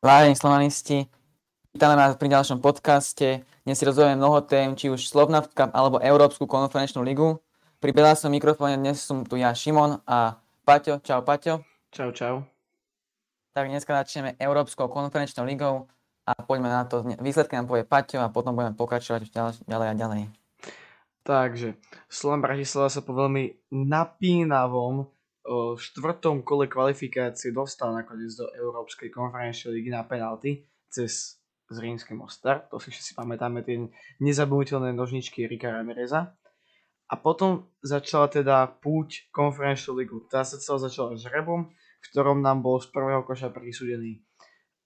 Vážení slovanisti, vítame vás pri ďalšom podcaste. Dnes si rozhodujeme mnoho tém, či už Slovnaft Cup alebo Európsku konferenčnú ligu. Pri som mikrofóne dnes som tu ja, Šimon a Paťo. Čau, Paťo. Čau, čau. Tak dneska začneme Európskou konferenčnou ligou a poďme na to. Výsledky nám povie Paťo a potom budeme pokračovať ďalej a ďalej. Takže, Slovan Bratislava sa po veľmi napínavom o štvrtom kole kvalifikácie dostal nakoniec do Európskej konferenčnej ligy na penalty cez Zrínske Mostar. To si všetci pamätáme, tie nezabudnutelné nožničky Rika Ramireza. A potom začala teda púť konferenčnú ligu. Tá sa celá začala žrebom, v ktorom nám bol z prvého koša prisúdený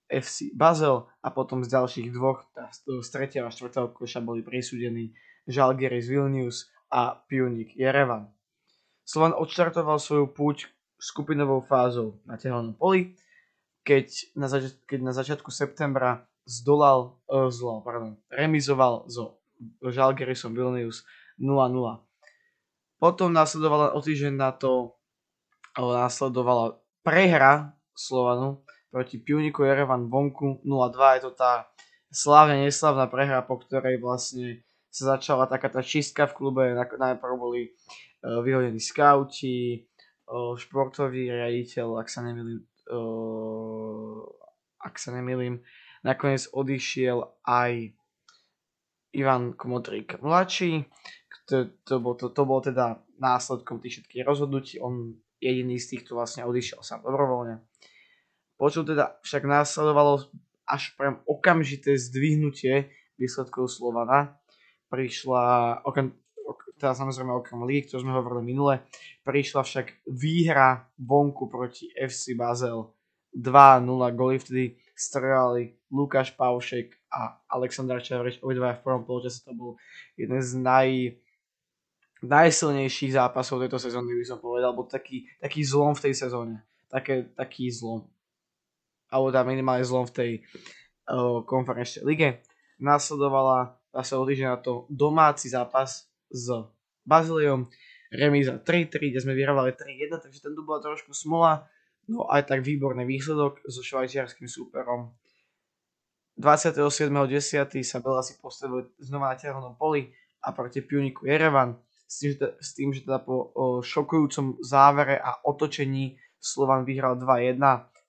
FC Basel a potom z ďalších dvoch, z tretieho a štvrtého koša boli prisúdení Žalgiris Vilnius a Pionik Jerevan. Slovan odštartoval svoju púť skupinovou fázou na tehelnom poli, keď na, zač- keď na začiatku septembra zdolal, uh, zlal, pardon, remizoval so Žalgirisom Vilnius 0-0. Potom následovala o týždeň na to následovala prehra Slovanu proti Pioniku Jerevan vonku 0-2. Je to tá slávne neslavná prehra, po ktorej vlastne sa začala taká tá čistka v klube. Najprv boli vyhodení skauti, eh, športový riaditeľ, ak sa nemýlim, eh, ak sa nemýlim, nakoniec odišiel aj Ivan Komotrík mladší, to, to, bol, to, to bol teda následkom tých všetkých rozhodnutí, on jediný z týchto vlastne odišiel sám dobrovoľne. Počul teda však následovalo až prem okamžité zdvihnutie výsledkov Slovana. Prišla, okam, teda samozrejme okrem ligy, ktorú sme hovorili minule, prišla však výhra vonku proti FC Basel 2-0 goly vtedy strelali Lukáš Paušek a Aleksandr Čavrič, obidva v prvom poločase to bol jeden z naj, najsilnejších zápasov tejto sezóny, by som povedal, bol taký, taký zlom v tej sezóne. Také, taký zlom. Alebo teda minimálne zlom v tej uh, konferenčnej lige. Nasledovala zase o na to domáci zápas s Baziliom, remíza 3-3, kde sme vyhrávali 3-1, takže ten bola trošku smola, no aj tak výborný výsledok so švajčiarským súperom. 27.10. sa Bela si postavil znova na ťahovnom poli a proti Pioniku Jerevan s tým, že, s tým, že teda po o, šokujúcom závere a otočení Slovan vyhral 2-1.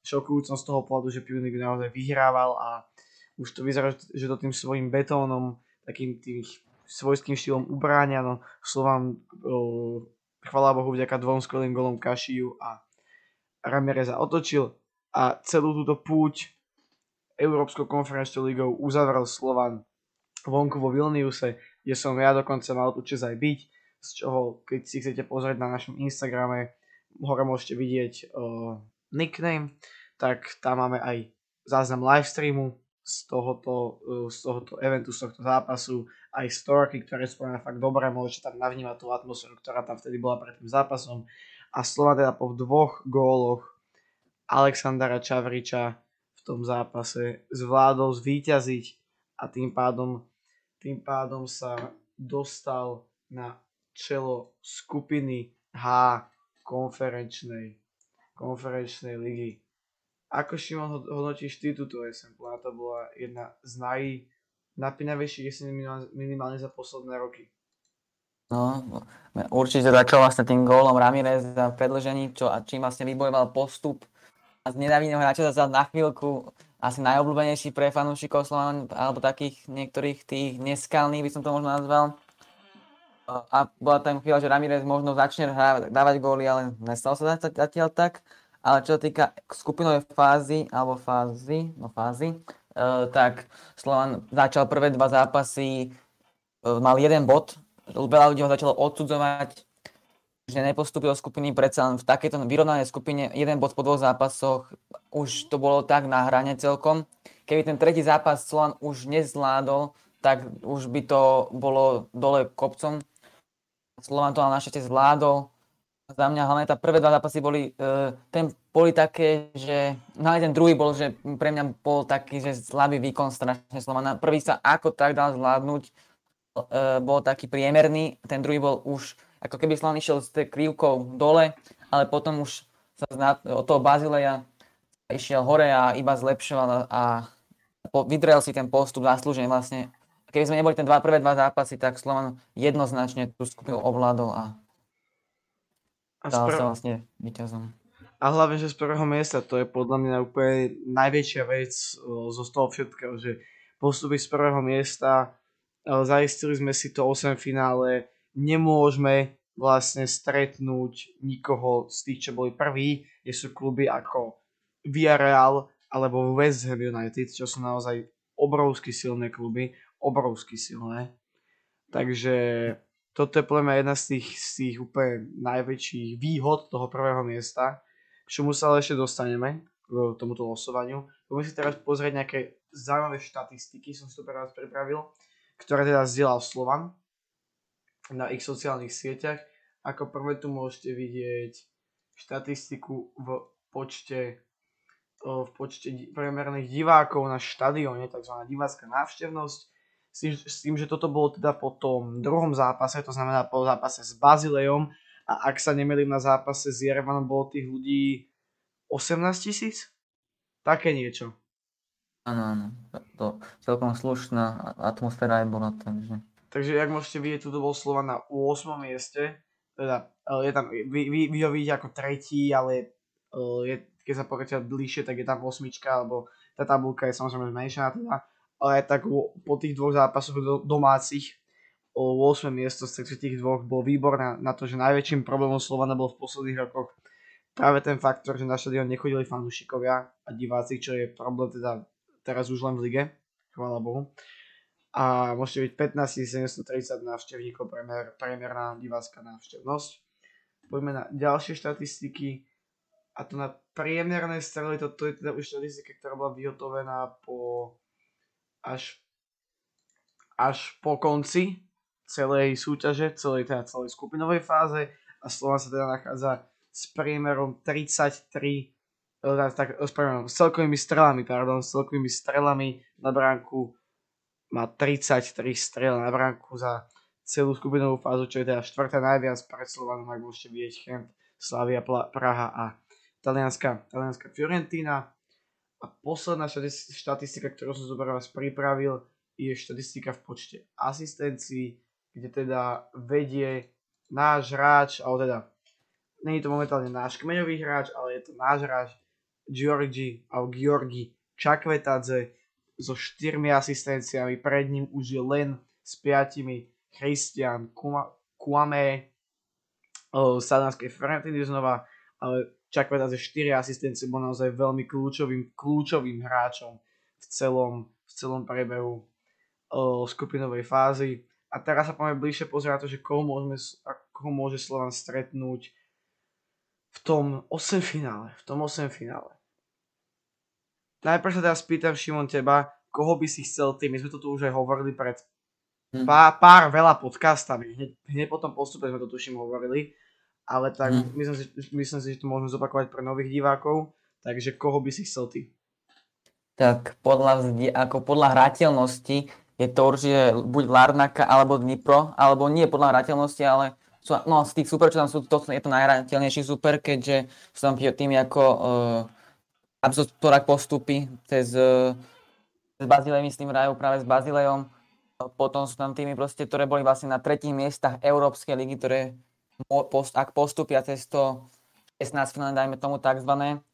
Šokujúcom z toho pohľadu, že Pionik naozaj vyhrával a už to vyzerá, že to tým svojim betónom, takým tých svojským štýlom ubráňa, no Slovan chvala Bohu vďaka dvom skvelým golom Kašiu a Ramireza otočil a celú túto púť Európskou konferenčnou ligou uzavrel Slovan vonku vo Vilniuse, kde som ja dokonca mal tu čas aj byť, z čoho, keď si chcete pozrieť na našom Instagrame, hore môžete vidieť uh, nickname, tak tam máme aj záznam livestreamu z tohoto, uh, z tohoto eventu, z tohto zápasu aj storky, ktoré spravia fakt dobre, môžete tam navnímať tú atmosféru, ktorá tam vtedy bola pred tým zápasom. A slova teda po dvoch góloch Alexandra Čavriča v tom zápase zvládol zvíťaziť a tým pádom, tým pádom sa dostal na čelo skupiny H konferenčnej, konferenčnej ligy. Ako Šimon hodnotíš ty túto SM? To bola jedna z naj, napínavejšie jesene minimálne za posledné roky. No, určite začal vlastne tým gólom Ramirez za predlžení, čo, a čím vlastne vybojoval postup a z nedávidného hráča za na chvíľku asi najobľúbenejší pre fanúšikov Slovan, alebo takých niektorých tých neskalných by som to možno nazval. A bola tam chvíľa, že Ramirez možno začne hrávať, dávať góly, ale nestalo sa zatiaľ tak. Ale čo sa týka skupinovej fázy, alebo fázy, no fázy, tak Slovan začal prvé dva zápasy, eh, mal jeden bod, veľa ľudí ho začalo odsudzovať, že nepostúpil do skupiny, predsa len v takejto vyrovnanej skupine jeden bod po dvoch zápasoch, už to bolo tak na hrane celkom. Keby ten tretí zápas Slovan už nezvládol, tak už by to bolo dole kopcom. Slovan to ale našťastie zvládol, za mňa hlavne tá prvé dva zápasy boli, uh, ten boli také, že no aj ten druhý bol, že pre mňa bol taký, že slabý výkon strašne Slovana. Prvý sa ako tak dal zvládnuť, uh, bol taký priemerný, ten druhý bol už, ako keby Slovan išiel s krivkou dole, ale potom už sa zna, od toho Bazileja išiel hore a iba zlepšoval a vydrel si ten postup zaslúžene vlastne. Keby sme neboli ten dva, prvé dva zápasy, tak Slovan jednoznačne tú skupinu ovládol a, a stal sa vlastne víťazom. A hlavne, že z prvého miesta, to je podľa mňa úplne najväčšia vec zo toho všetkého, že postupy z prvého miesta, zaistili sme si to 8 finále, nemôžeme vlastne stretnúť nikoho z tých, čo boli prví, kde sú kluby ako Villarreal alebo West Ham United, čo sú naozaj obrovsky silné kluby, obrovsky silné. Takže toto je podľa mňa jedna z tých, z tých úplne najväčších výhod toho prvého miesta, k čomu sa ale ešte dostaneme k tomuto losovaniu. Poďme si teraz pozrieť nejaké zaujímavé štatistiky, som si to pre vás pripravil, ktoré teda zdieľal Slovan na ich sociálnych sieťach. Ako prvé tu môžete vidieť štatistiku v počte v počte priemerných divákov na štadióne, tzv. divácká návštevnosť, s tým, s tým, že toto bolo teda po tom druhom zápase, to znamená po zápase s Bazilejom a ak sa nemýlim na zápase s Jerevanom, bolo tých ľudí 18 tisíc? Také niečo. Áno, áno. To celkom slušná atmosféra aj bola, takže... Takže jak môžete vidieť, tu bol Slova na 8. mieste. Teda, je tam, vy, vy, vy ho vidíte ako tretí, ale je, keď sa pokračuje bližšie, tak je tam osmička, alebo tá tabulka je samozrejme zmenšená teda. Ale tak po tých dvoch zápasoch domácich o 8. miesto z tých dvoch bol výborné na to, že najväčším problémom Slovana bol v posledných rokoch práve ten faktor, že na štadión nechodili fanúšikovia a diváci, čo je problém teda teraz už len v lige, chvála Bohu a môžete byť 15 730 návštevníkov, priemer, priemerná divácká návštevnosť. Poďme na ďalšie štatistiky a to na priemerné strely, toto je teda už štatistika, ktorá bola vyhotovená po až, až po konci celej súťaže, celej, teda celej skupinovej fáze a Slovan sa teda nachádza s priemerom 33 eh, tak, s, priemerom, s celkovými strelami, pardon, s celkovými strelami na bránku má 33 strel na bránku za celú skupinovú fázu, čo je teda štvrtá najviac pred Slovanom, ak môžete vidieť Chent, Slavia Praha a talianská, talianská Fiorentina. A posledná štatistika, ktorú som zoberal vás pripravil, je štatistika v počte asistencií, kde teda vedie náš hráč, alebo teda není to momentálne náš kmeňový hráč, ale je to náš hráč Georgi, alebo Georgi Čakvetadze, so štyrmi asistenciami, pred ním už je len s piatimi Christian Kwame Sadanskej Ferentiny znova, ale Čakveta ze 4 asistencie bol naozaj veľmi kľúčovým, kľúčovým hráčom v celom, v celom priebehu uh, skupinovej fázy. A teraz sa poďme bližšie na to, že koho, môžeme, koho môže Slovan stretnúť v tom 8 finále. V tom 8 finále. Najprv sa teraz pýtam, Šimon, teba, koho by si chcel ty? My sme to tu už aj hovorili pred hmm. pár, pár veľa podcastami. Hneď, hneď po tom postupe sme to tuším hovorili. Ale tak hmm. myslím, si, myslím si, že to môžeme zopakovať pre nových divákov. Takže koho by si chcel ty? Tak podľa, ako podľa hrateľnosti je to určite buď Larnaka alebo Dnipro, alebo nie podľa hrateľnosti, ale sú, no, z tých super, čo tam sú, to je to najhrateľnejší super, keďže sú tam tými ako uh, ktorá postupy cez, cez Bazilej, myslím, hrajú práve s Bazilejom. Potom sú tam týmy, proste, ktoré boli vlastne na tretích miestach Európskej ligy, ktoré ak postupia cez to 16 finále, dajme tomu takzvané,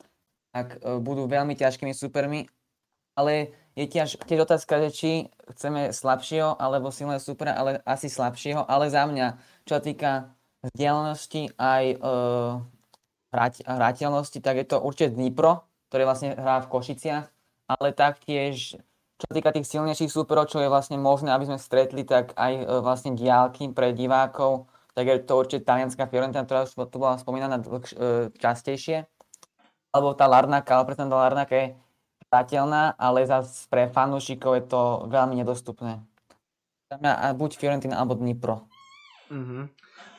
tak e, budú veľmi ťažkými supermi. Ale je tiež, tiež otázka, že či chceme slabšieho alebo silného supera, ale asi slabšieho. Ale za mňa, čo týka vzdialenosti aj e, hrateľnosti, tak je to určite Dnipro, ktorý vlastne hrá v Košiciach, ale taktiež, čo týka tých silnejších súperov, čo je vlastne možné, aby sme stretli, tak aj e, vlastne diálky pre divákov, tak je to určite talianská Fiorentina, ktorá tu bola spomínaná dlhš, e, častejšie. Alebo tá Larnaka, ale preto tá Larnaka je hrateľná, ale zase pre fanúšikov je to veľmi nedostupné. A buď Fiorentina, alebo Dnipro. Mm-hmm.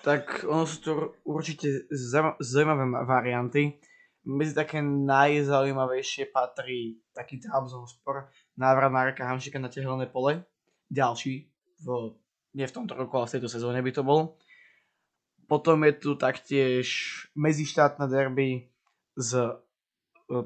Tak ono sú to určite zaujímavé varianty. Medzi také najzaujímavejšie patrí taký Trabzonspor, návrat Marka Hamšika na tehelné pole. Ďalší, v, nie v tomto roku, ale v tejto sezóne by to bol. Potom je tu taktiež medzištátne derby z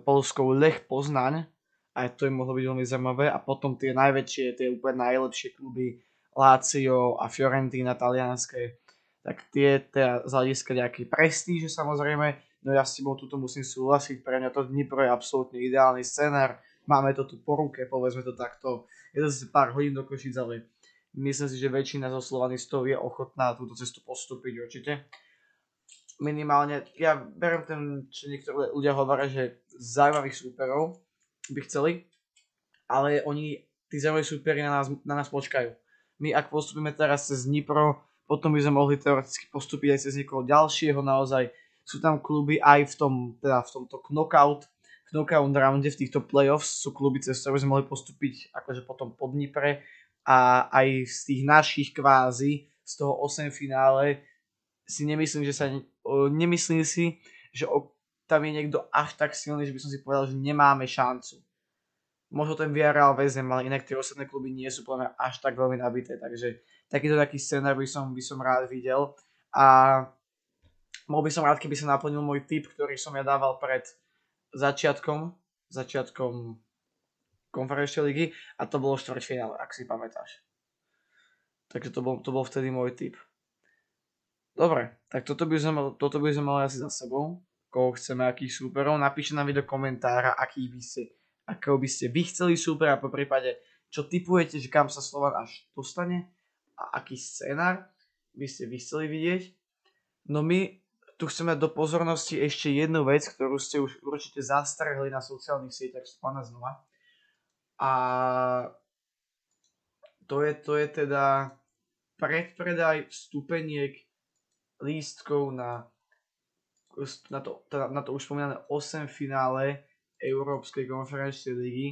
Polskou Lech Poznaň, aj to im mohlo byť veľmi zaujímavé. A potom tie najväčšie, tie úplne najlepšie kluby Lazio a Fiorentina talianské, tak tie teda z hľadiska nejaký prestíže samozrejme, no ja s tebou tuto musím súhlasiť, pre mňa to Dnipro je absolútne ideálny scenár, máme to tu po ruke, povedzme to takto, je to pár hodín do Košic, ale myslím si, že väčšina zo slovanistov je ochotná túto cestu postúpiť určite. Minimálne, ja beriem ten, čo niektorí ľudia hovoria, že zaujímavých súperov, by chceli, ale oni, tí zaujímaví súperi na nás, na nás počkajú. My ak postupíme teraz cez Dnipro, potom by sme mohli teoreticky postúpiť aj cez niekoho ďalšieho, naozaj sú tam kluby aj v tom, teda v tomto knockout, knockout rounde, v týchto playoffs sú kluby, cez ktoré sme mohli postúpiť akože potom pod Dnipre a aj z tých našich kvázi, z toho 8 finále si nemyslím, že sa, nemyslím si, že tam je niekto až tak silný, že by som si povedal, že nemáme šancu. Možno ten Villarreal vezem, ale inak tie ostatné kluby nie sú podľa až tak veľmi nabité, takže takýto taký scenár by som, by som rád videl. A bol by som rád, keby sa naplnil môj tip, ktorý som ja dával pred začiatkom, začiatkom konferenčnej ligy a to bolo štvrťfinále, ak si pamätáš. Takže to bol, to bol vtedy môj tip. Dobre, tak toto by sme, toto by sme mali asi za sebou koho chceme, akých súperov. Napíšte nám do komentára, aký by ste, akého by ste vy chceli súper a po prípade, čo typujete, že kam sa Slovan až dostane a aký scénar by ste vy chceli vidieť. No my tu chceme do pozornosti ešte jednu vec, ktorú ste už určite zastrhli na sociálnych sieťach Slovana znova. A to je, to je teda predpredaj vstupeniek lístkov na na to, teda na to už spomínané 8 finále Európskej konferenčnej ligy.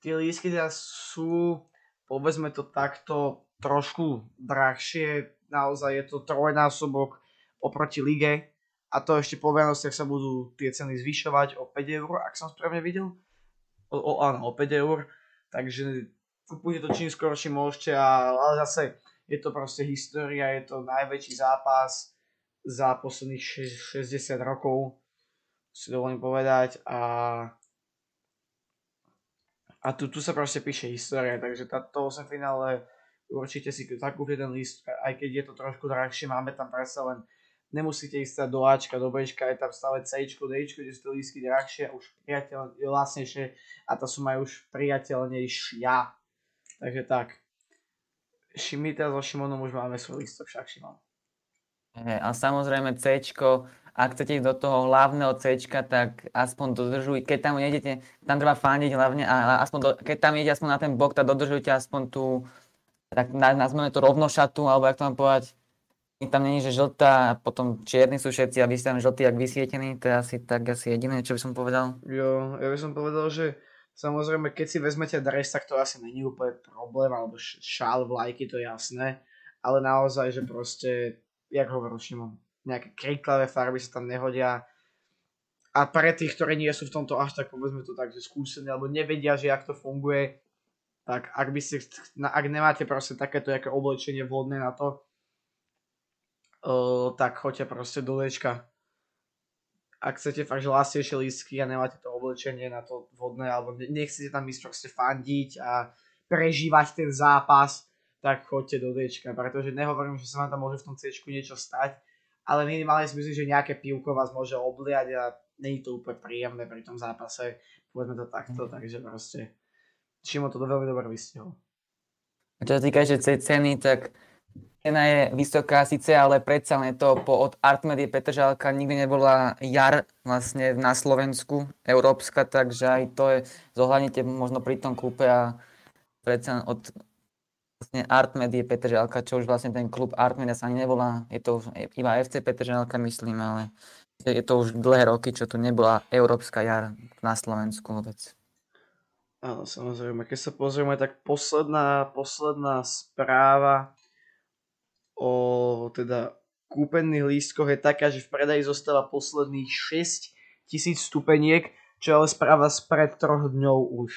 Tie lístky teda sú, povedzme to takto, trošku drahšie, naozaj je to trojnásobok oproti lige a to ešte po Vianociach sa budú tie ceny zvyšovať o 5 eur, ak som správne videl. O, o, áno, o 5 eur, takže kupujte to čím skôr, čím môžete, ale zase je to proste história, je to najväčší zápas, za posledných 60 rokov, si dovolím povedať. A, a tu, tu sa proste píše história, takže táto 8 finále určite si zakúpte ten list, aj keď je to trošku drahšie, máme tam predsa len nemusíte ísť do Ačka, do Bčka, je tam stále C, D, kde sú to lístky drahšie už priateľ, lacnejšie a to sú aj už priateľnejšia. Takže tak. My teraz so Šimonom už máme svoj listok, však Šimon. A samozrejme C, ak chcete ísť do toho hlavného C, tak aspoň dodržuj, keď tam nejdete, tam treba fandiť hlavne, a aspoň do, keď tam idete aspoň na ten bok, tak dodržujte aspoň tú, tak nazveme to rovnošatu, alebo jak to mám povedať, tam není, že žltá potom čierni sú všetci a vy ste tam žltí, ak vysvietení, to je asi tak asi jediné, čo by som povedal. Jo, ja by som povedal, že samozrejme, keď si vezmete dres, tak to asi není úplne problém, alebo šál, vlajky, to je jasné, ale naozaj, že proste jak hovoril Šimon, nejaké kriklavé farby sa tam nehodia. A pre tých, ktorí nie sú v tomto až tak, povedzme to tak, že skúsení, alebo nevedia, že jak to funguje, tak ak by ste, ak nemáte proste takéto oblečenie vhodné na to, uh, tak choďte proste do Dčka. Ak chcete fakt, že lastejšie lístky a nemáte to oblečenie na to vhodné, alebo nechcete tam ísť proste fandiť a prežívať ten zápas, tak choďte do D, pretože nehovorím, že sa vám tam môže v tom C niečo stať, ale minimálne si myslím, že nejaké pivko vás môže obliať a není to úplne príjemné pri tom zápase, povedzme to takto, mm. takže proste Šimo to veľmi dobre vystihol. A čo sa týka ešte ceny, tak cena je vysoká síce, ale predsa len to po, od Artmedie Petržalka nikdy nebola jar vlastne na Slovensku, európska, takže aj to je, zohľadnite možno pri tom kúpe a predsa od vlastne Artmed je Petržalka, čo už vlastne ten klub Artmed sa ani nevolá, je to iba FC Petržalka, myslím, ale je to už dlhé roky, čo tu nebola európska jar na Slovensku vôbec. Áno, samozrejme. Keď sa pozrieme, tak posledná, posledná správa o teda kúpených lístkoch je taká, že v predaji zostáva posledných 6 tisíc stupeniek, čo je ale správa spred troch dňov už,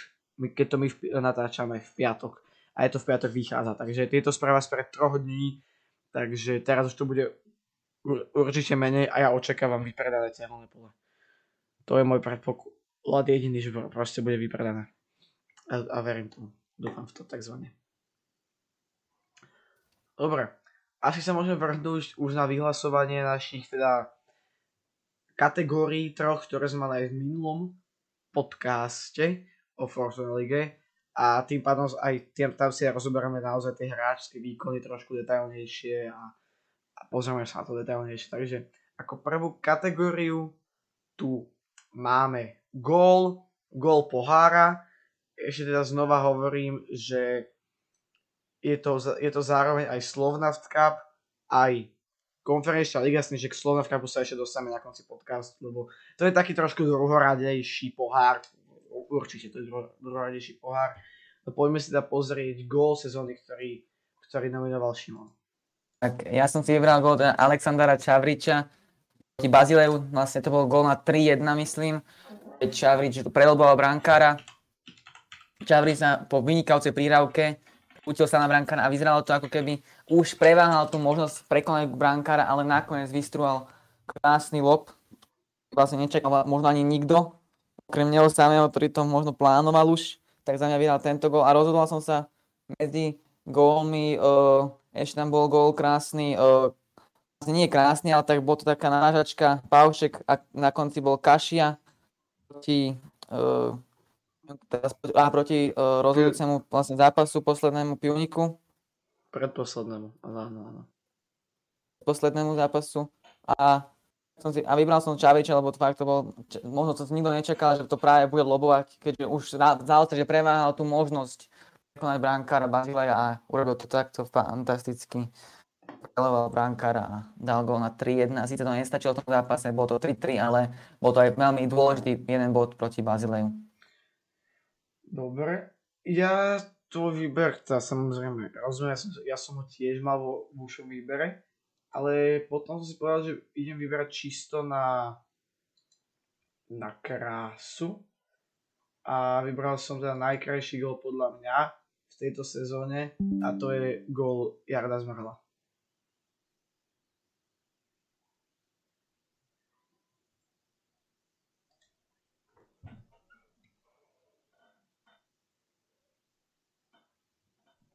keď to my natáčame v piatok a je to v piatok vychádza. Takže tieto správa spred troch dní, takže teraz už to bude určite menej a ja očakávam vypredané tehelné pole. To je môj predpoklad. Lad jediný, že proste bude vypredané. A, a verím tomu. Dúfam v to takzvané. Dobre. Asi sa môžeme vrhnúť už na vyhlasovanie našich teda kategórií troch, ktoré sme mali aj v minulom podcaste o Fortuna Lige a tým pádom aj tým, tam si rozoberieme naozaj tie hráčské výkony trošku detailnejšie a, a pozrieme sa na to detailnejšie. Takže ako prvú kategóriu tu máme gól, gól pohára. Ešte teda znova hovorím, že je to, je to zároveň aj Slovnaft Cup, aj konferenčná liga, že k Slovnaft Cupu sa ešte dostaneme na konci podcastu, lebo to je taký trošku druhoradejší pohár, určite to je druhoradejší pohár. No poďme si teda pozrieť gól sezóny, ktorý, ktorý nominoval Šimon. Tak ja som si vybral gól Alexandra Čavriča proti Bazileu, vlastne to bol gól na 3-1 myslím, Čavrič preloboval brankára, Čavrič sa po vynikajúcej prírávke util sa na brankára a vyzeralo to ako keby už preváhal tú možnosť prekonať brankára, ale nakoniec vystrual krásny lob. Vlastne nečakal možno ani nikto, okrem neho samého, ktorý to možno plánoval už, tak za mňa vyhral tento gól a rozhodol som sa medzi gólmi, uh, ešte tam bol gól krásny, uh, nie krásny, ale tak bol to taká nážačka, Paušek a na konci bol Kašia proti uh, teraz, a proti uh, rozhodujúcemu vlastne zápasu poslednému pivniku. Predposlednému, áno, áno. Poslednému zápasu a, som si, a vybral som Čaviča, lebo to fakt to bol, možno to nikto nečakal, že to práve bude lobovať, keďže už zaostri, že preváhal tú možnosť prekonať brankára Bazileja a urobil to takto fantasticky. Preloval brankára a dal gol na 3-1. Sice to nestačilo v tom zápase, bolo to 3-3, ale bol to aj veľmi dôležitý jeden bod proti Bazileju. Dobre. Ja tvoj výber, tá samozrejme, rozumiem, ja som, ja som ho tiež mal vo, vo výbere, ale potom som si povedal, že idem vyberať čisto na, na krásu a vybral som teda najkrajší gol podľa mňa v tejto sezóne a to je gol Jarda Zmrhla.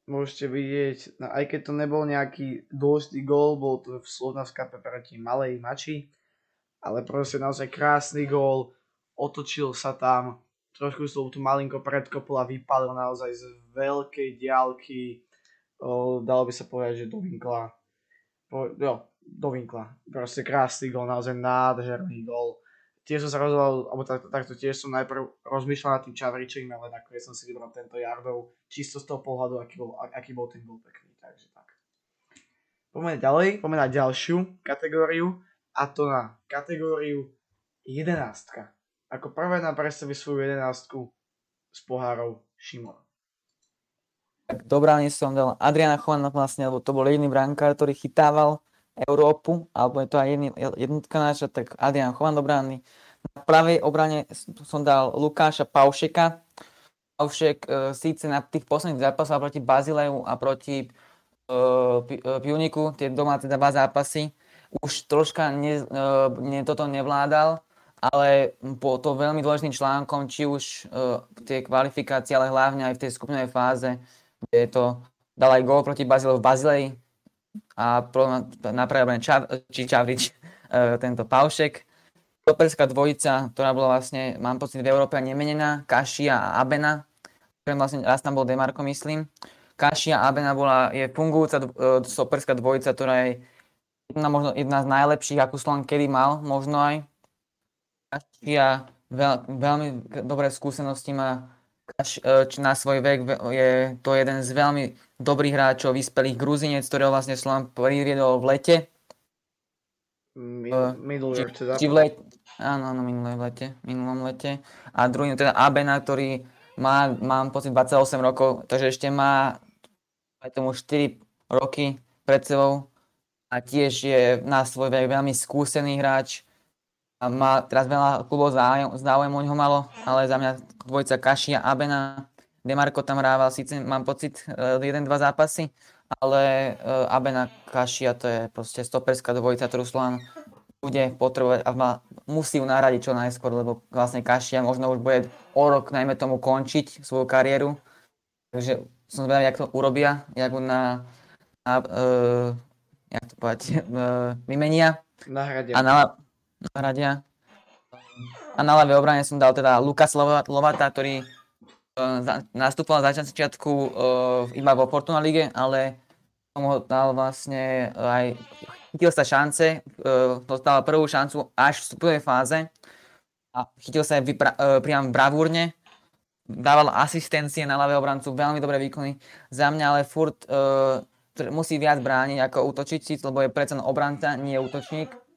Môžete vidieť, no aj keď to nebol nejaký dôležitý gól, bol to v Slovnavskape proti Malej Mači, ale proste naozaj krásny gól, otočil sa tam, trošku som tu malinko predkopol a vypálil naozaj z veľkej diálky, o, dalo by sa povedať, že do vinkla. Po, jo, do vinkla. Proste krásny gól, naozaj nádherný gól tiež som sa rozhodol, alebo takto, takto tiež som najprv rozmýšľal nad tým Čavričením, ale nakoniec som si vybral tento Jardov čisto z toho pohľadu, aký bol, aký bol ten gol pekný, takže tak. Poďme ďalej, poďme na ďalšiu kategóriu a to na kategóriu jedenástka. Ako prvé nám predstaví svoju jedenástku s pohárov Šimon. Tak do brány som dal Adriana Chovana vlastne, lebo to bol jediný brankár, ktorý chytával Európu, alebo je to aj jedný, jednotka naša, tak Adrian Chovan do brány. Na pravej obrane som dal Lukáša Paušeka. Paušek e, síce na tých posledných zápasoch proti Bazileju a proti e, Pioniku, tie doma dva zápasy, už troška ne, e, ne, toto nevládal, ale po to veľmi dôležitým článkom, či už e, tie kvalifikácie, ale hlavne aj v tej skupinovej fáze, kde to dal aj gól proti Bazileju v Bazileji, a napravil Čav, či Čavrič, e, tento Paušek. Toperská dvojica, ktorá bola vlastne, mám pocit, v Európe nemenená, Kašia a Abena, ktorým vlastne raz tam bol Demarko, myslím. Kašia a Abena bola, je fungujúca stoperská dvojica, ktorá je jedna, možno jedna z najlepších, akú Slovan kedy mal, možno aj. Kašia veľ, veľmi dobré skúsenosti má E, na svoj vek je to jeden z veľmi dobrých hráčov, vyspelých Gruzinec, ktorého vlastne Slovan priviedol v lete. Minulý teda. Či v lete, áno, áno, minulé v lete, minulom lete. A druhý teda Abena, ktorý má, mám pocit, 28 rokov, takže ešte má aj tomu 4 roky pred sebou a tiež je na svoj vek veľmi skúsený hráč a má teraz veľa klubov záujem, záujem o ňoho malo, ale za mňa dvojica Kašia Abena. Demarko tam hrával síce, mám pocit, eh, jeden, dva zápasy, ale eh, Abena Kašia to je proste stoperská dvojica, ktorú Slovan bude potrebovať a má, musí ju nahradiť čo najskôr, lebo vlastne Kašia možno už bude o rok, najmä tomu, končiť svoju kariéru. Takže som zvedavý, jak to urobia, jak ho na, na uh, jak to povedať, uh, vymenia. Nahradia. A na, nahradia. A na ľavej obrane som dal teda Lukas Lovata, ktorý uh, za, nastupoval za začiatku uh, iba vo Fortuna lige, ale som ho dal vlastne aj chytil sa šance, uh, dostal prvú šancu až v vstupovej fáze a chytil sa aj vypra- uh, priam bravúrne, dával asistencie na ľavého obrancu, veľmi dobré výkony. Za mňa ale furt uh, musí viac brániť ako útočiť, lebo je predsa obranca, nie útočník.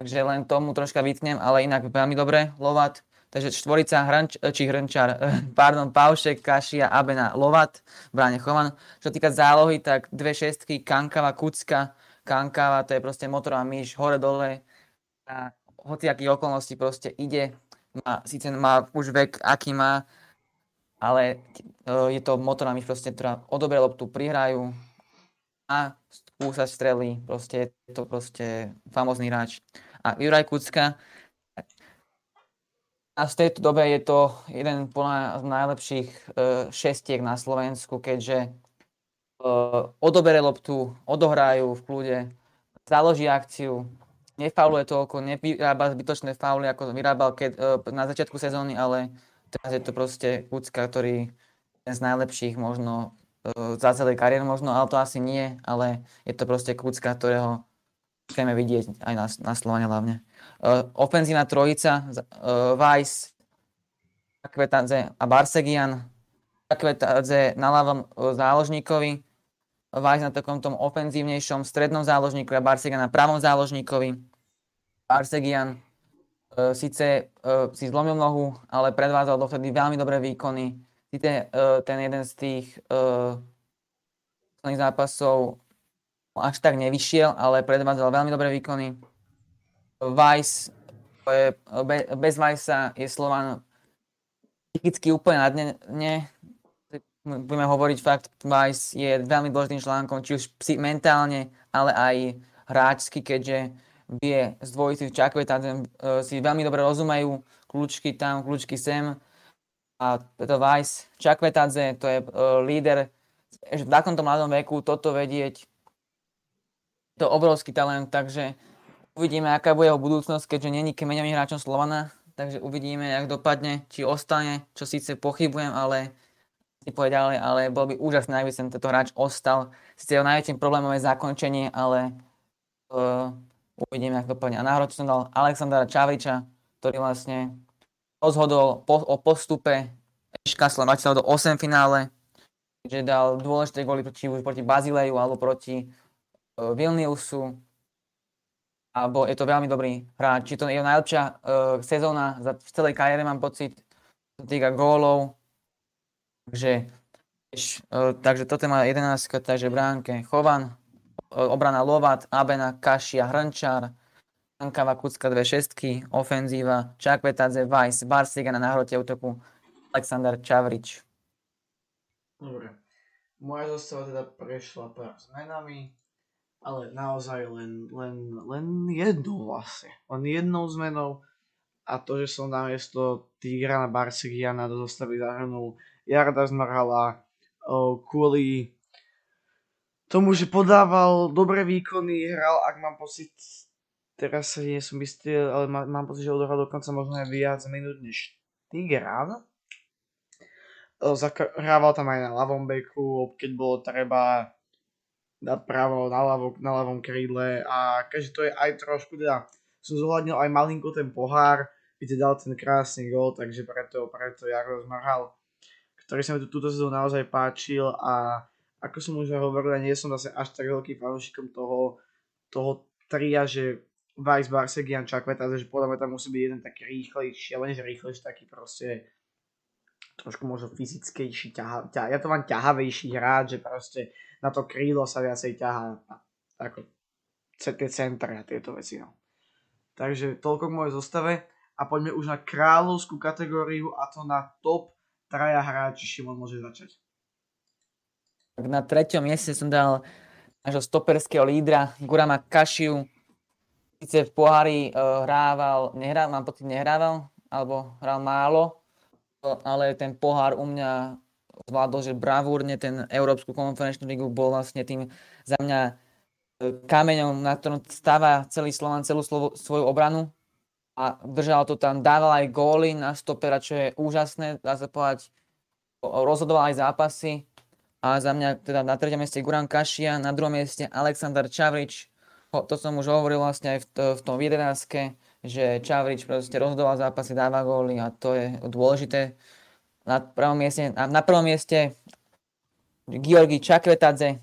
Takže len tomu troška vytknem, ale inak veľmi dobre, Lovat. Takže štvorica, hrnč, či hrnčar, pardon, Paušek, Kašia, Abena, Lovat, bráne Chovan. Čo týka zálohy, tak dve šestky, Kankava, Kucka, Kankava, to je proste motorová myš, hore-dole. A aký okolnosti proste ide. Má, síce má už vek, aký má, ale e, je to motorová myš proste, ktorá odoberie loptu, prihrajú a skúsa strely, proste je to proste famózny hráč. A Juraj Kucka, a v tejto dobe je to jeden z najlepších uh, šestiek na Slovensku, keďže uh, odobere loptu, odohrajú v kľude, založí akciu, nefauluje toľko, nevyrába zbytočné fauly, ako vyrábal keď, uh, na začiatku sezóny, ale teraz je to proste Kucka, ktorý je z najlepších možno za celej kariéry možno, ale to asi nie, ale je to proste Kucka, ktorého chceme vidieť aj na, na Slovane hlavne. Uh, ofenzívna trojica, uh, Weiss, Akvetadze a Barsegian. Akvetadze na ľavom záložníkovi, Vajs na takom tom ofenzívnejšom strednom záložníku a Barsegian na pravom záložníkovi. Barsegian uh, síce uh, si zlomil nohu, ale predvádzal dovtedy veľmi dobré výkony. Síce uh, ten jeden z tých uh, zápasov až tak nevyšiel, ale predvádzal veľmi dobré výkony. Vice, je, bez Vajsa je Slovan psychicky úplne na dne, budeme hovoriť fakt, Vice je veľmi dôležitým článkom, či už psi, mentálne, ale aj hráčsky, keďže vie z dvojici Čakvetadze uh, si veľmi dobre rozumejú, kľúčky tam, kľúčky sem. A to Vice, Čakvetadze, to je uh, líder, v takomto mladom veku toto vedieť, to obrovský talent, takže uvidíme, aká bude jeho budúcnosť, keďže není kemeňovým hráčom Slovana, takže uvidíme, jak dopadne, či ostane, čo síce pochybujem, ale si ďalej, ale bol by úžasné, aby sem tento hráč ostal. Sice jeho najväčším problémom je zakončenie, ale uh, uvidíme, ako dopadne. A náhodou som dal Alexandra Čavriča, ktorý vlastne rozhodol po, o postupe Eška Slovača do 8 finále, že dal dôležité góly či už proti Bazileju alebo proti uh, Vilniusu. Alebo je to veľmi dobrý hráč. Či to je jeho najlepšia uh, sezóna za, v celej kariére, mám pocit, čo týka gólov Takže, uh, takže toto má 11, takže bránke Chovan, obrana Lovat, Abena, Kašia, Hrnčar, Ankava, Kucka, dve šestky, ofenzíva, Čakvetadze, Vajs, Barsiga na náhrote útoku, Aleksandar Čavrič. Dobre. Moja zostava teda prešla pár zmenami, ale naozaj len, len, len jednou vlastne. Len jednou zmenou a to, že som namiesto Tigrana Barsigiana do zostavy zahrnul Jarda Zmarhala kvôli tomu, že podával dobré výkony, hral, ak mám pocit, teraz sa nie som istý, ale má, mám pocit, že odohral dokonca možno aj viac minút než Tigran. Hrával tam aj na ľavom beku, keď bolo treba dať právo na, ľavo, na ľavom krídle. A keďže to je aj trošku, teda som zohľadnil aj malinko ten pohár, kde dal ten krásny gol, takže preto, preto Jaro zmrhal ktorý sa mi túto sezónu naozaj páčil. A ako som už hovoril, nie som zase až tak veľký fanúšikom toho, toho tria, že Vice, Barsegian, Čakveta, že podľa mňa tam musí byť jeden taký rýchlejší, ale nie rýchlejší, taký proste trošku možno fyzickejší, ťaha, ťaha, ja to mám ťahavejší hráč, že proste na to krídlo sa viacej ťahá ako tie centra a tieto veci. No. Takže toľko k mojej zostave a poďme už na kráľovskú kategóriu a to na top traja hráči, Šimon môže začať. Na treťom mieste som dal nášho stoperského lídra Gurama Kašiu. síce v pohári uh, hrával, nehrával, mám pocit, nehrával, alebo hral málo, ale ten pohár u mňa zvládol, že bravúrne ten Európsku konferenčnú ligu bol vlastne tým za mňa e, kameňom, na ktorom stáva celý Slovan, celú slovo, svoju obranu. A držal to tam, dával aj góly na stopera, čo je úžasné, dá sa povedať, rozhodoval aj zápasy. A za mňa teda na treťom mieste Guran Kašia, na druhom mieste Aleksandar Čavrič, to som už hovoril vlastne aj v, v tom 11 že Čavrič proste rozhodoval zápasy, dáva góly a to je dôležité. Na prvom mieste, na, na prvom mieste Georgi Čakvetadze,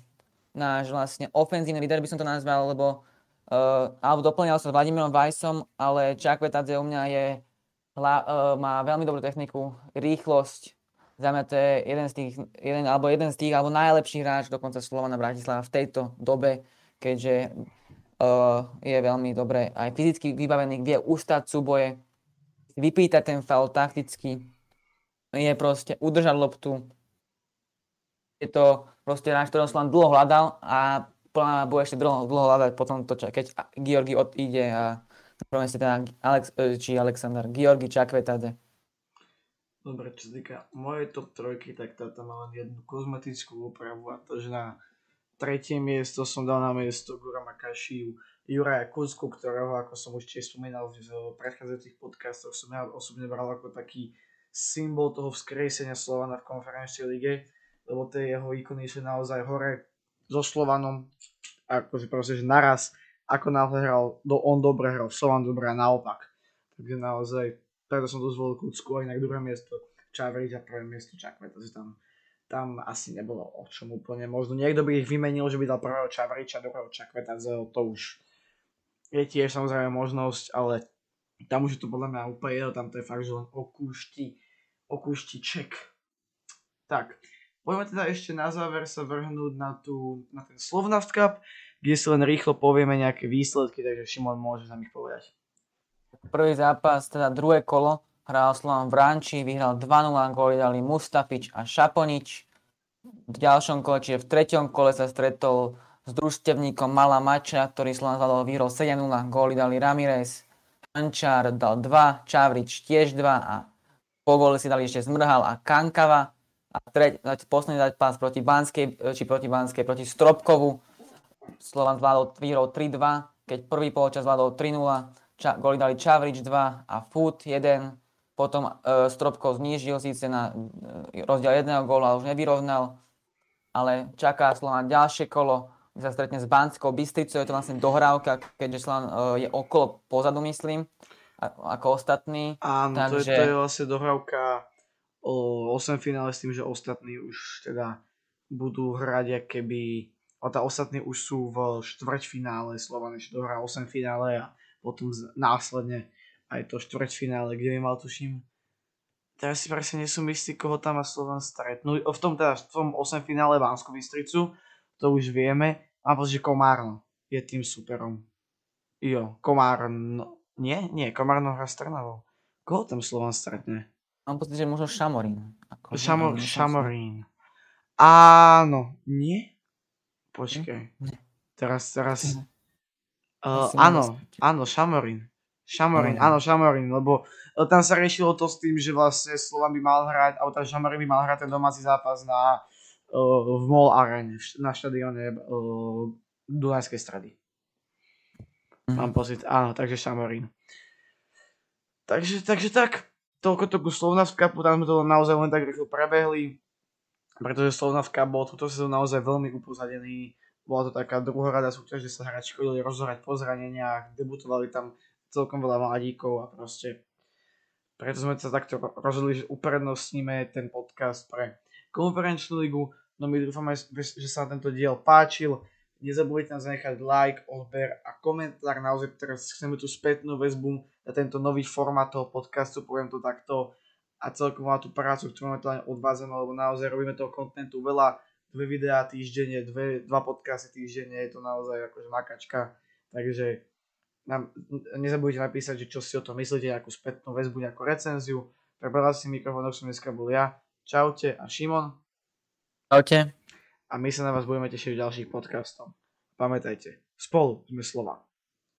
náš vlastne ofenzívny líder by som to nazval, lebo uh, alebo doplňal sa s Vladimírom Vajsom, ale Čakvetadze u mňa je, hla, uh, má veľmi dobrú techniku, rýchlosť, za mňa to je jeden z tých, jeden, alebo jeden z tých, alebo najlepší hráč dokonca Slovana Bratislava v tejto dobe, keďže je veľmi dobre aj fyzicky vybavený, vie ustať súboje, vypýtať ten faul takticky, je proste udržať loptu. Je to proste hráč, ktorého som dlho hľadal a plná bude ešte dlho, dlho hľadať potom to, keď Georgi odíde a prvom ste teda Alex, e, či Alexander, Georgi Čakvetade. Dobre, čo sa týka mojej top trojky, tak táto má len jednu kozmetickú úpravu a to, že na tretie miesto som dal na miesto Gurama Kašiu Juraja Kuzku, ktorého, ako som už tiež spomínal v predchádzajúcich podcastoch, som ja osobne bral ako taký symbol toho vzkriesenia Slovana v konferenčnej lige, lebo tie jeho výkony sú naozaj hore so Slovanom, akože proste, že naraz, ako náhle hral, do, on dobre hral, Slovan dobre a naopak. Takže naozaj, preto som to zvolil Kucku, aj na druhé miesto Čavrič a prvé miesto Čakve, to si tam tam asi nebolo o čom úplne. Možno niekto by ich vymenil, že by dal prvého Čavriča, druhého Čakvetadzeho, to už je tiež samozrejme možnosť, ale tam už je to podľa mňa úplne jedno, tam to je fakt, že len okúšti, okúšti ček. Tak, poďme teda ešte na záver sa vrhnúť na, tú, na ten Slovnaft Cup, kde si len rýchlo povieme nejaké výsledky, takže Šimon môže nám ich povedať. Prvý zápas, teda druhé kolo, hral Slovan v Ranči, vyhral 2-0, góly dali Mustafič a Šaponič. V ďalšom kole, čiže v treťom kole sa stretol s družstevníkom Mala Mača, ktorý Slovan zvládol vyhral 7-0, góly dali Ramirez, Ančár dal 2, Čavrič tiež 2 a po góle si dali ešte Zmrhal a Kankava. A treť, posledný pás proti Banskej, či proti Banskej, proti Stropkovu. Slovan zvládol, vyhral 3-2, keď prvý poločas zvládol 3-0, Ča, góly dali Čavrič 2 a Foot 1, potom e, Stropkov znížil síce na e, rozdiel jedného góla, už nevyrovnal, ale čaká Slovan ďalšie kolo, kde sa stretne s Banskou Bystricou, je to vlastne dohrávka, keďže Slovan e, je okolo pozadu, myslím, ako ostatní. Áno, takže... to, je, to je vlastne dohrávka o 8 finále s tým, že ostatní už teda budú hrať keby a tá ostatní už sú v štvrťfinále, Slovan ešte dohrá 8 finále a potom následne aj to štvrťfinále, kde by mal tuším teraz si presne nie som istý, koho tam má Slovan stretnúť. V tom teda, v tom 8 finále Banskú Bystricu, to už vieme. A že Komárno je tým superom. Jo, Komárno. Nie, nie, Komárno hrá s Trnavou. Koho tam Slovan stretne? Mám pocit, že možno Šamorín. Ako Šamo, Šamorín. Áno, nie? Počkaj. Nie. Teraz, teraz... Uh, áno, áno, Šamorín. Šamorín, no. áno, Šamorín, lebo e, tam sa riešilo to s tým, že vlastne Slovan by mal hrať, alebo tá Šamorín by mal hrať ten domáci zápas na, uh, v MOL Arene, na štadióne uh, Dunajskej strady. Mm. Mám pocit, áno, takže Šamorín. Takže, takže tak, toľko to ku Slovnavská, tam sme to naozaj len tak rýchlo prebehli, pretože Slovnavská bol túto sezónu naozaj veľmi upozadený. Bola to taká druhorada súťaž, kde sa hráči chodili rozhrať po zraneniach, debutovali tam celkom veľa mladíkov a proste preto sme sa takto rozhodli, že uprednostníme ten podcast pre konferenčnú ligu. No my dúfame, že sa tento diel páčil. Nezabudnite nás zanechať like, odber a komentár. Naozaj teraz chceme tú spätnú väzbu na tento nový formát toho podcastu, poviem to takto. A celkom na tú prácu, ktorú to odvádzame, lebo naozaj robíme toho kontentu veľa. Dve videá týždenne, dve, dva podcasty týždenne, je to naozaj akože makačka. Takže nám, nezabudnite napísať, že čo si o tom myslíte, nejakú spätnú väzbu, nejakú recenziu. Pre si mikrofónov som dneska bol ja. Čaute a Šimon. Čaute. A my sa na vás budeme tešiť v ďalších podcastov. Pamätajte, spolu sme slova.